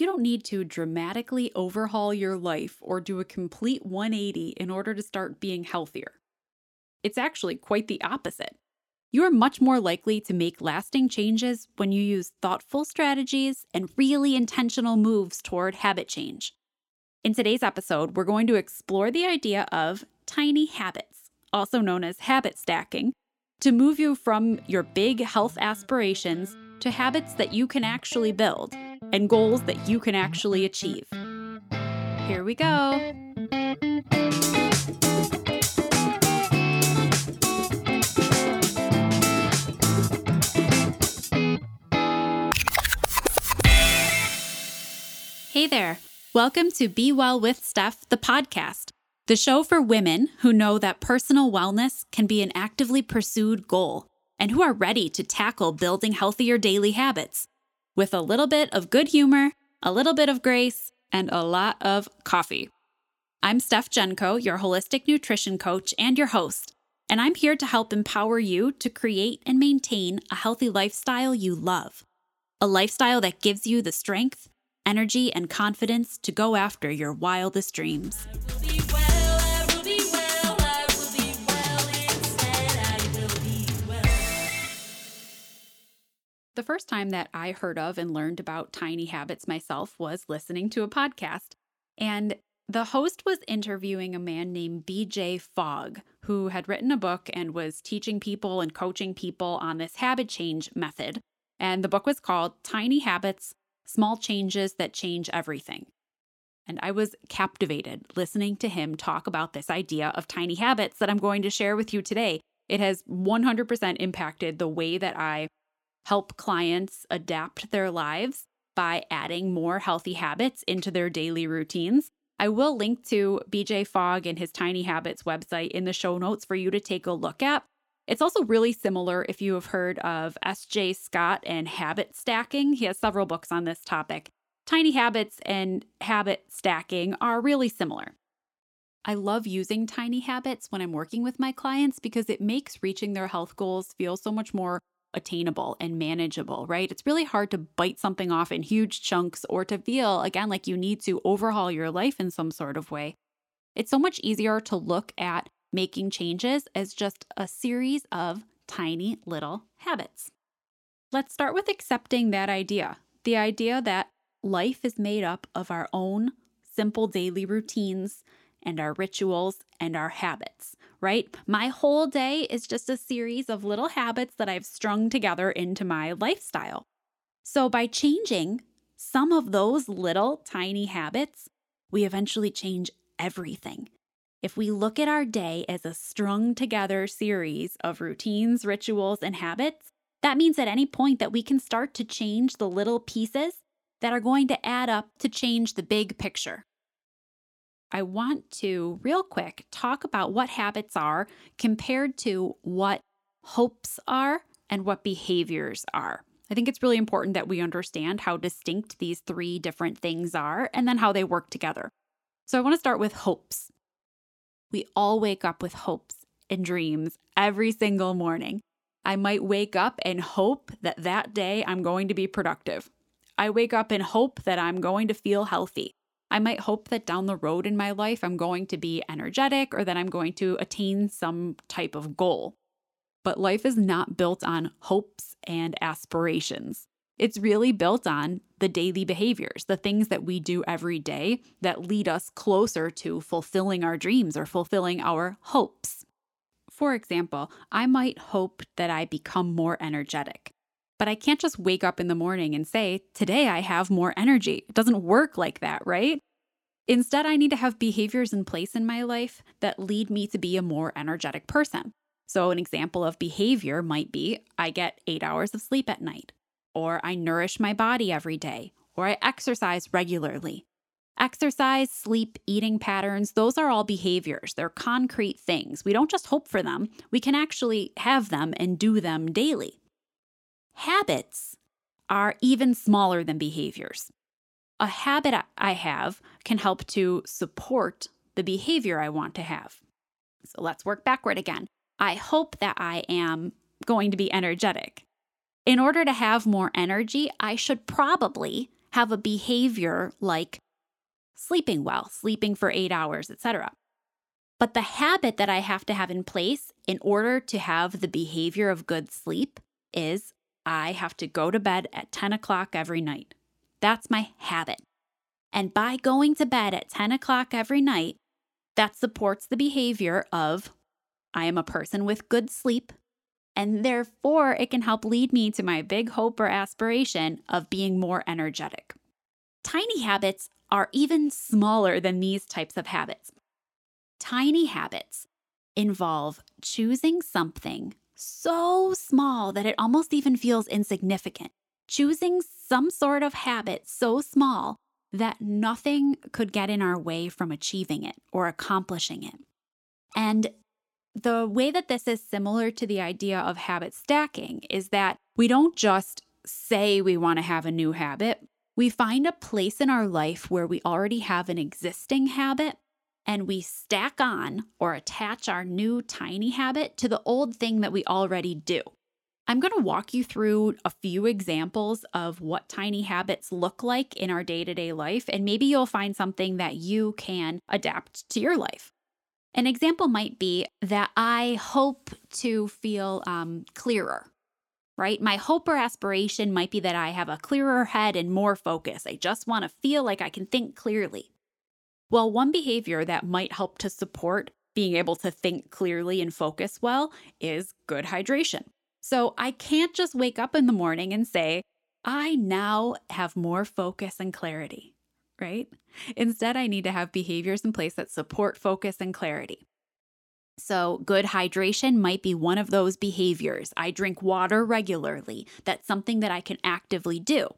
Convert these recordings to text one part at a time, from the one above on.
you don't need to dramatically overhaul your life or do a complete 180 in order to start being healthier. It's actually quite the opposite. You are much more likely to make lasting changes when you use thoughtful strategies and really intentional moves toward habit change. In today's episode, we're going to explore the idea of tiny habits, also known as habit stacking, to move you from your big health aspirations to habits that you can actually build and goals that you can actually achieve. Here we go. Hey there. Welcome to Be Well with Steph, the podcast, the show for women who know that personal wellness can be an actively pursued goal and who are ready to tackle building healthier daily habits with a little bit of good humor, a little bit of grace, and a lot of coffee. I'm Steph Genko, your holistic nutrition coach and your host, and I'm here to help empower you to create and maintain a healthy lifestyle you love. A lifestyle that gives you the strength, energy, and confidence to go after your wildest dreams. The first time that I heard of and learned about tiny habits myself was listening to a podcast. And the host was interviewing a man named BJ Fogg, who had written a book and was teaching people and coaching people on this habit change method. And the book was called Tiny Habits Small Changes That Change Everything. And I was captivated listening to him talk about this idea of tiny habits that I'm going to share with you today. It has 100% impacted the way that I help clients adapt their lives by adding more healthy habits into their daily routines. I will link to BJ Fogg and his Tiny Habits website in the show notes for you to take a look at. It's also really similar if you have heard of S.J. Scott and habit stacking. He has several books on this topic. Tiny habits and habit stacking are really similar. I love using tiny habits when I'm working with my clients because it makes reaching their health goals feel so much more attainable and manageable, right? It's really hard to bite something off in huge chunks or to feel, again, like you need to overhaul your life in some sort of way. It's so much easier to look at making changes as just a series of tiny little habits. Let's start with accepting that idea the idea that life is made up of our own simple daily routines and our rituals and our habits right? My whole day is just a series of little habits that I've strung together into my lifestyle. So by changing some of those little tiny habits, we eventually change everything. If we look at our day as a strung together series of routines, rituals, and habits, that means at any point that we can start to change the little pieces that are going to add up to change the big picture. I want to, real quick, talk about what habits are compared to what hopes are and what behaviors are. I think it's really important that we understand how distinct these three different things are and then how they work together. So I want to start with hopes. We all wake up with hopes and dreams every single morning. I might wake up and hope that that day I'm going to be productive. I wake up and hope that I'm going to feel healthy. I might hope that down the road in my life, I'm going to be energetic or that I'm going to attain some type of goal. But life is not built on hopes and aspirations. It's really built on the daily behaviors, the things that we do every day that lead us closer to fulfilling our dreams or fulfilling our hopes. For example, I might hope that I become more energetic. But I can't just wake up in the morning and say, Today I have more energy. It doesn't work like that, right? Instead, I need to have behaviors in place in my life that lead me to be a more energetic person. So, an example of behavior might be I get eight hours of sleep at night, or I nourish my body every day, or I exercise regularly. Exercise, sleep, eating patterns, those are all behaviors. They're concrete things. We don't just hope for them, we can actually have them and do them daily. Habits are even smaller than behaviors. A habit I have can help to support the behavior I want to have. So let's work backward again. I hope that I am going to be energetic. In order to have more energy, I should probably have a behavior like sleeping well, sleeping for eight hours, etc. But the habit that I have to have in place in order to have the behavior of good sleep is I have to go to bed at 10 o'clock every night. That's my habit. And by going to bed at 10 o'clock every night, that supports the behavior of I am a person with good sleep. And therefore, it can help lead me to my big hope or aspiration of being more energetic. Tiny habits are even smaller than these types of habits. Tiny habits involve choosing something so small that it almost even feels insignificant. Choosing some sort of habit so small that nothing could get in our way from achieving it or accomplishing it. And the way that this is similar to the idea of habit stacking is that we don't just say we want to have a new habit. We find a place in our life where we already have an existing habit and we stack on or attach our new tiny habit to the old thing that we already do. I'm going to walk you through a few examples of what tiny habits look like in our day to day life, and maybe you'll find something that you can adapt to your life. An example might be that I hope to feel um, clearer, right? My hope or aspiration might be that I have a clearer head and more focus. I just want to feel like I can think clearly. Well, one behavior that might help to support being able to think clearly and focus well is good hydration. So I can't just wake up in the morning and say, I now have more focus and clarity, right? Instead, I need to have behaviors in place that support focus and clarity. So, good hydration might be one of those behaviors. I drink water regularly. That's something that I can actively do.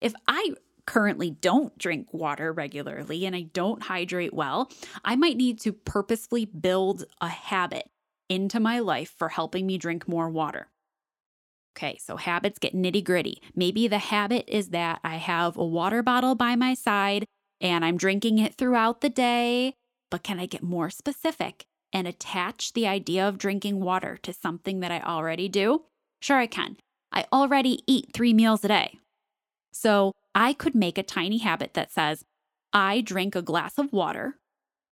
If I currently don't drink water regularly and I don't hydrate well, I might need to purposefully build a habit into my life for helping me drink more water. Okay, so habits get nitty gritty. Maybe the habit is that I have a water bottle by my side and I'm drinking it throughout the day. But can I get more specific and attach the idea of drinking water to something that I already do? Sure, I can. I already eat three meals a day. So I could make a tiny habit that says, I drink a glass of water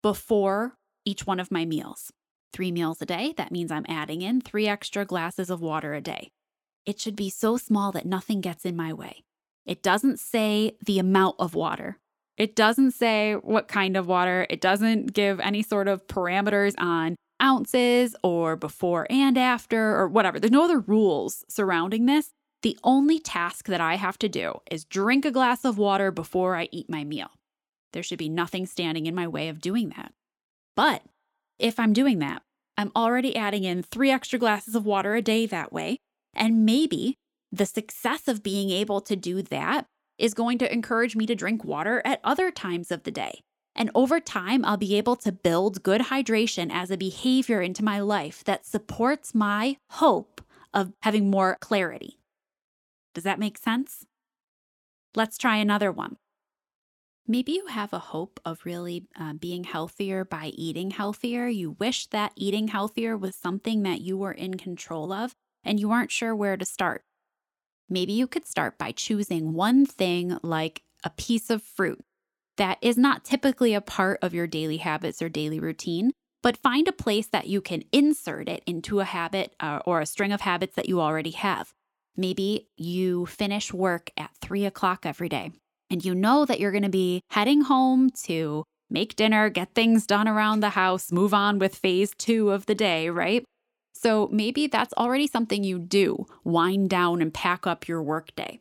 before each one of my meals. Three meals a day, that means I'm adding in three extra glasses of water a day. It should be so small that nothing gets in my way. It doesn't say the amount of water. It doesn't say what kind of water. It doesn't give any sort of parameters on ounces or before and after or whatever. There's no other rules surrounding this. The only task that I have to do is drink a glass of water before I eat my meal. There should be nothing standing in my way of doing that. But if I'm doing that, I'm already adding in three extra glasses of water a day that way. And maybe the success of being able to do that is going to encourage me to drink water at other times of the day. And over time, I'll be able to build good hydration as a behavior into my life that supports my hope of having more clarity. Does that make sense? Let's try another one. Maybe you have a hope of really uh, being healthier by eating healthier. You wish that eating healthier was something that you were in control of and you aren't sure where to start. Maybe you could start by choosing one thing like a piece of fruit that is not typically a part of your daily habits or daily routine, but find a place that you can insert it into a habit uh, or a string of habits that you already have. Maybe you finish work at three o'clock every day and you know that you're going to be heading home to make dinner, get things done around the house, move on with phase two of the day, right? So maybe that's already something you do wind down and pack up your workday.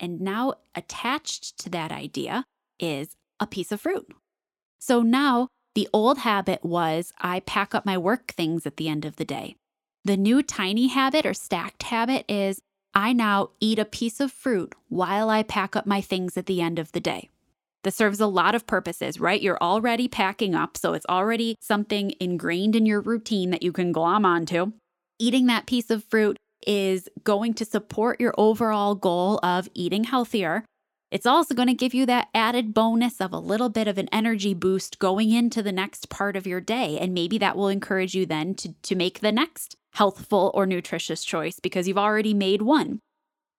And now attached to that idea is a piece of fruit. So now the old habit was I pack up my work things at the end of the day. The new tiny habit or stacked habit is I now eat a piece of fruit while I pack up my things at the end of the day. This serves a lot of purposes, right? You're already packing up, so it's already something ingrained in your routine that you can glom onto. Eating that piece of fruit is going to support your overall goal of eating healthier. It's also going to give you that added bonus of a little bit of an energy boost going into the next part of your day. And maybe that will encourage you then to, to make the next healthful or nutritious choice because you've already made one.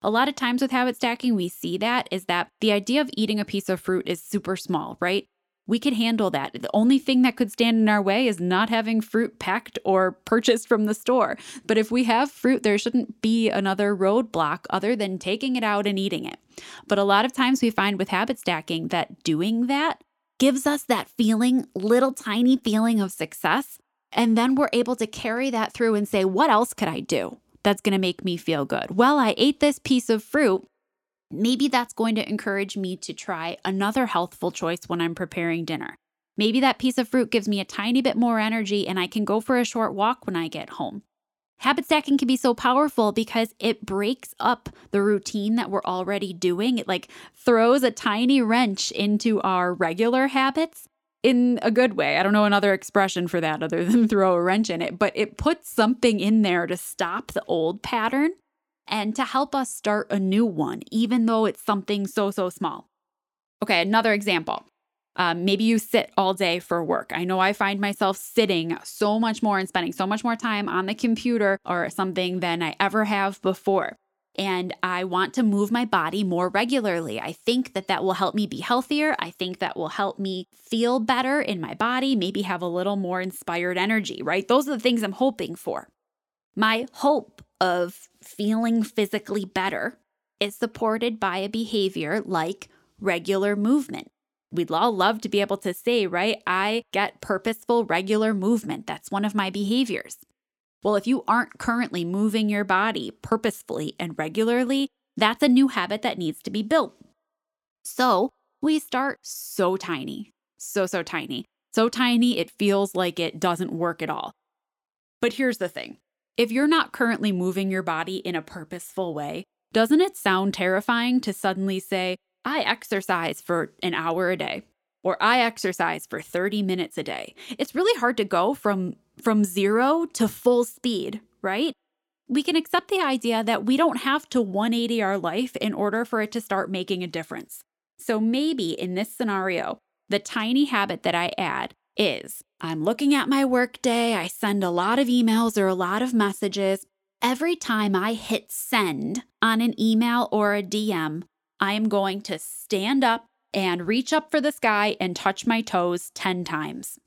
A lot of times with habit stacking, we see that is that the idea of eating a piece of fruit is super small, right? We could handle that. The only thing that could stand in our way is not having fruit packed or purchased from the store. But if we have fruit, there shouldn't be another roadblock other than taking it out and eating it. But a lot of times we find with habit stacking that doing that gives us that feeling, little tiny feeling of success. And then we're able to carry that through and say, what else could I do that's going to make me feel good? Well, I ate this piece of fruit. Maybe that's going to encourage me to try another healthful choice when I'm preparing dinner. Maybe that piece of fruit gives me a tiny bit more energy and I can go for a short walk when I get home. Habit stacking can be so powerful because it breaks up the routine that we're already doing. It like throws a tiny wrench into our regular habits in a good way. I don't know another expression for that other than throw a wrench in it, but it puts something in there to stop the old pattern and to help us start a new one, even though it's something so, so small. Okay, another example. Um, maybe you sit all day for work. I know I find myself sitting so much more and spending so much more time on the computer or something than I ever have before. And I want to move my body more regularly. I think that that will help me be healthier. I think that will help me feel better in my body, maybe have a little more inspired energy, right? Those are the things I'm hoping for. My hope of feeling physically better is supported by a behavior like regular movement. We'd all love to be able to say, right? I get purposeful, regular movement. That's one of my behaviors. Well, if you aren't currently moving your body purposefully and regularly, that's a new habit that needs to be built. So we start so tiny, so, so tiny. So tiny, it feels like it doesn't work at all. But here's the thing if you're not currently moving your body in a purposeful way, doesn't it sound terrifying to suddenly say, I exercise for an hour a day or I exercise for 30 minutes a day? It's really hard to go from from 0 to full speed, right? We can accept the idea that we don't have to 180 our life in order for it to start making a difference. So maybe in this scenario, the tiny habit that I add is I'm looking at my workday, I send a lot of emails or a lot of messages. Every time I hit send on an email or a DM, I am going to stand up and reach up for the sky and touch my toes 10 times.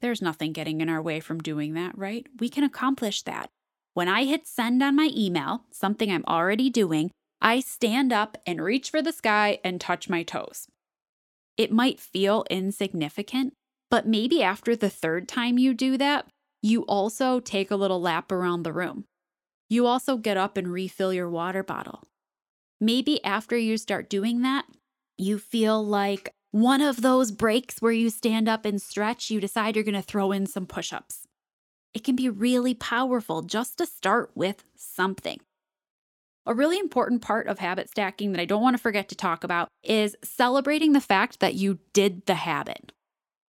There's nothing getting in our way from doing that, right? We can accomplish that. When I hit send on my email, something I'm already doing, I stand up and reach for the sky and touch my toes. It might feel insignificant, but maybe after the third time you do that, you also take a little lap around the room. You also get up and refill your water bottle. Maybe after you start doing that, you feel like one of those breaks where you stand up and stretch, you decide you're going to throw in some push ups. It can be really powerful just to start with something. A really important part of habit stacking that I don't want to forget to talk about is celebrating the fact that you did the habit.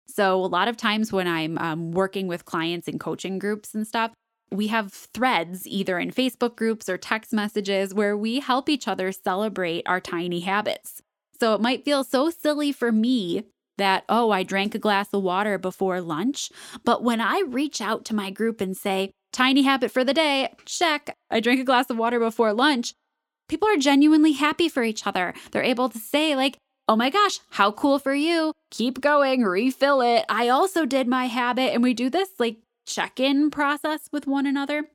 So, a lot of times when I'm um, working with clients in coaching groups and stuff, we have threads either in Facebook groups or text messages where we help each other celebrate our tiny habits. So, it might feel so silly for me that, oh, I drank a glass of water before lunch. But when I reach out to my group and say, tiny habit for the day, check, I drank a glass of water before lunch, people are genuinely happy for each other. They're able to say, like, oh my gosh, how cool for you. Keep going, refill it. I also did my habit. And we do this like check in process with one another.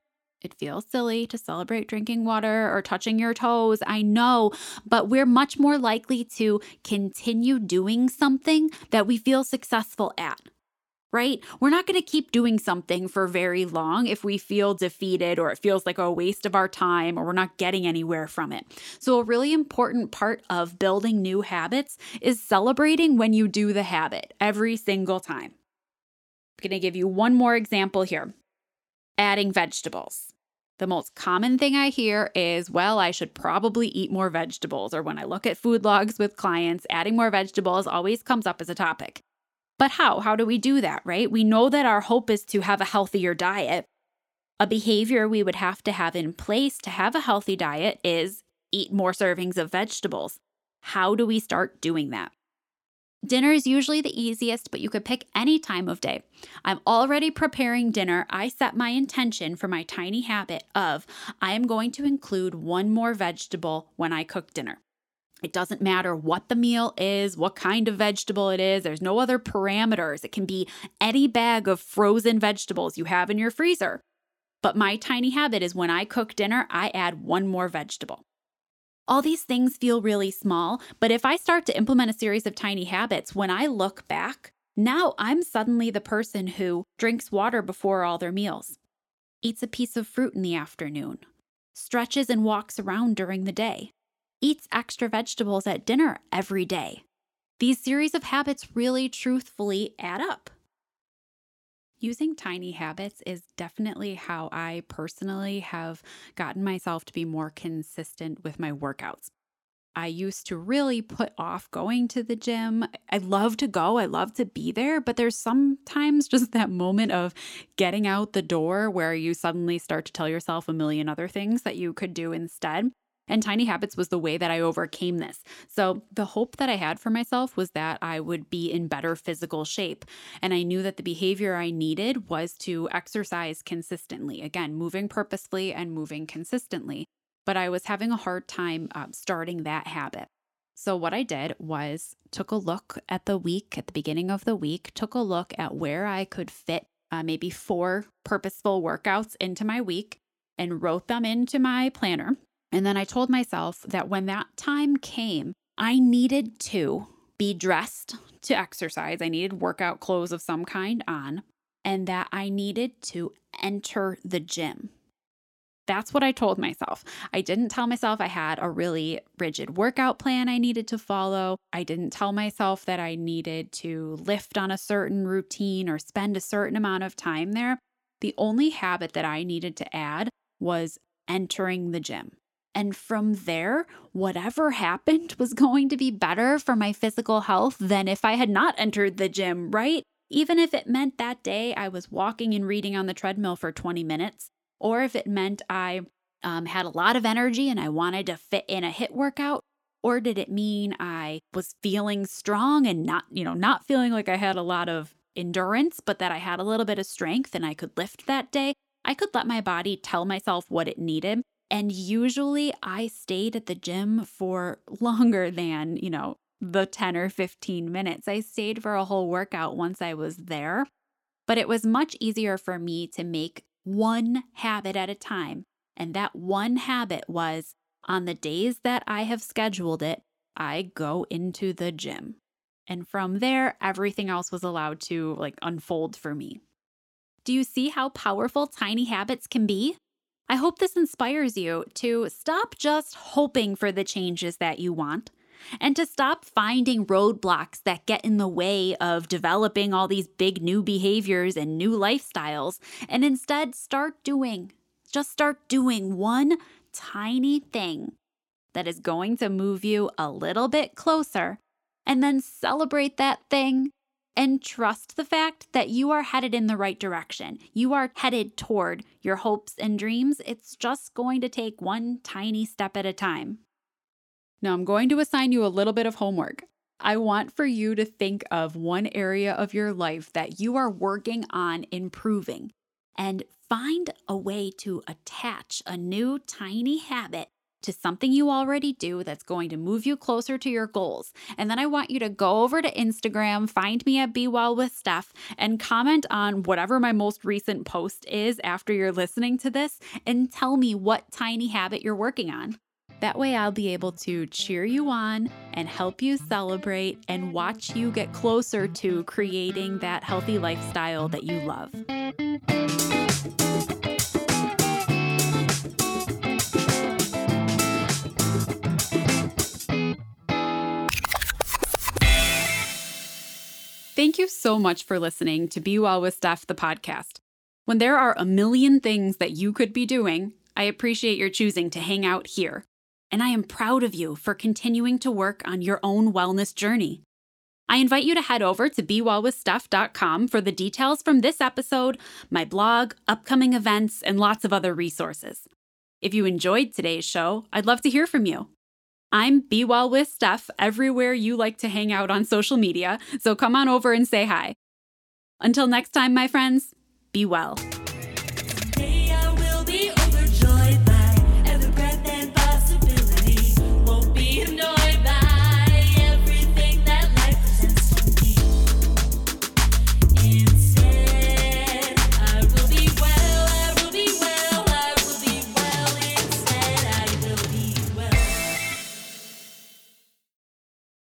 It feels silly to celebrate drinking water or touching your toes, I know, but we're much more likely to continue doing something that we feel successful at right? We're not going to keep doing something for very long if we feel defeated or it feels like a waste of our time or we're not getting anywhere from it. So, a really important part of building new habits is celebrating when you do the habit every single time. I'm going to give you one more example here adding vegetables. The most common thing I hear is, well, I should probably eat more vegetables. Or when I look at food logs with clients, adding more vegetables always comes up as a topic. But how? How do we do that, right? We know that our hope is to have a healthier diet. A behavior we would have to have in place to have a healthy diet is eat more servings of vegetables. How do we start doing that? Dinner is usually the easiest, but you could pick any time of day. I'm already preparing dinner. I set my intention for my tiny habit of I am going to include one more vegetable when I cook dinner. It doesn't matter what the meal is, what kind of vegetable it is, there's no other parameters. It can be any bag of frozen vegetables you have in your freezer. But my tiny habit is when I cook dinner, I add one more vegetable. All these things feel really small, but if I start to implement a series of tiny habits, when I look back, now I'm suddenly the person who drinks water before all their meals, eats a piece of fruit in the afternoon, stretches and walks around during the day, eats extra vegetables at dinner every day. These series of habits really truthfully add up. Using tiny habits is definitely how I personally have gotten myself to be more consistent with my workouts. I used to really put off going to the gym. I love to go, I love to be there, but there's sometimes just that moment of getting out the door where you suddenly start to tell yourself a million other things that you could do instead. And Tiny Habits was the way that I overcame this. So, the hope that I had for myself was that I would be in better physical shape. And I knew that the behavior I needed was to exercise consistently. Again, moving purposefully and moving consistently. But I was having a hard time uh, starting that habit. So, what I did was took a look at the week, at the beginning of the week, took a look at where I could fit uh, maybe four purposeful workouts into my week and wrote them into my planner and then I told myself that when that time came, I needed to be dressed to exercise. I needed workout clothes of some kind on, and that I needed to enter the gym. That's what I told myself. I didn't tell myself I had a really rigid workout plan I needed to follow. I didn't tell myself that I needed to lift on a certain routine or spend a certain amount of time there. The only habit that I needed to add was entering the gym. And from there, whatever happened was going to be better for my physical health than if I had not entered the gym, right? Even if it meant that day I was walking and reading on the treadmill for 20 minutes, or if it meant I um, had a lot of energy and I wanted to fit in a HIIT workout, or did it mean I was feeling strong and not, you know, not feeling like I had a lot of endurance, but that I had a little bit of strength and I could lift that day? I could let my body tell myself what it needed and usually I stayed at the gym for longer than, you know, the 10 or 15 minutes. I stayed for a whole workout once I was there. But it was much easier for me to make one habit at a time. And that one habit was on the days that I have scheduled it, I go into the gym. And from there, everything else was allowed to like unfold for me. Do you see how powerful tiny habits can be? I hope this inspires you to stop just hoping for the changes that you want and to stop finding roadblocks that get in the way of developing all these big new behaviors and new lifestyles and instead start doing, just start doing one tiny thing that is going to move you a little bit closer and then celebrate that thing and trust the fact that you are headed in the right direction. You are headed toward your hopes and dreams. It's just going to take one tiny step at a time. Now, I'm going to assign you a little bit of homework. I want for you to think of one area of your life that you are working on improving and find a way to attach a new tiny habit to something you already do that's going to move you closer to your goals. And then I want you to go over to Instagram, find me at Be Well with Steph, and comment on whatever my most recent post is after you're listening to this and tell me what tiny habit you're working on. That way, I'll be able to cheer you on and help you celebrate and watch you get closer to creating that healthy lifestyle that you love. Thank you so much for listening to Be Well with Steph, the podcast. When there are a million things that you could be doing, I appreciate your choosing to hang out here. And I am proud of you for continuing to work on your own wellness journey. I invite you to head over to BeWellWithSteph.com for the details from this episode, my blog, upcoming events, and lots of other resources. If you enjoyed today's show, I'd love to hear from you. I'm Be Well with Steph everywhere you like to hang out on social media, so come on over and say hi. Until next time, my friends, be well.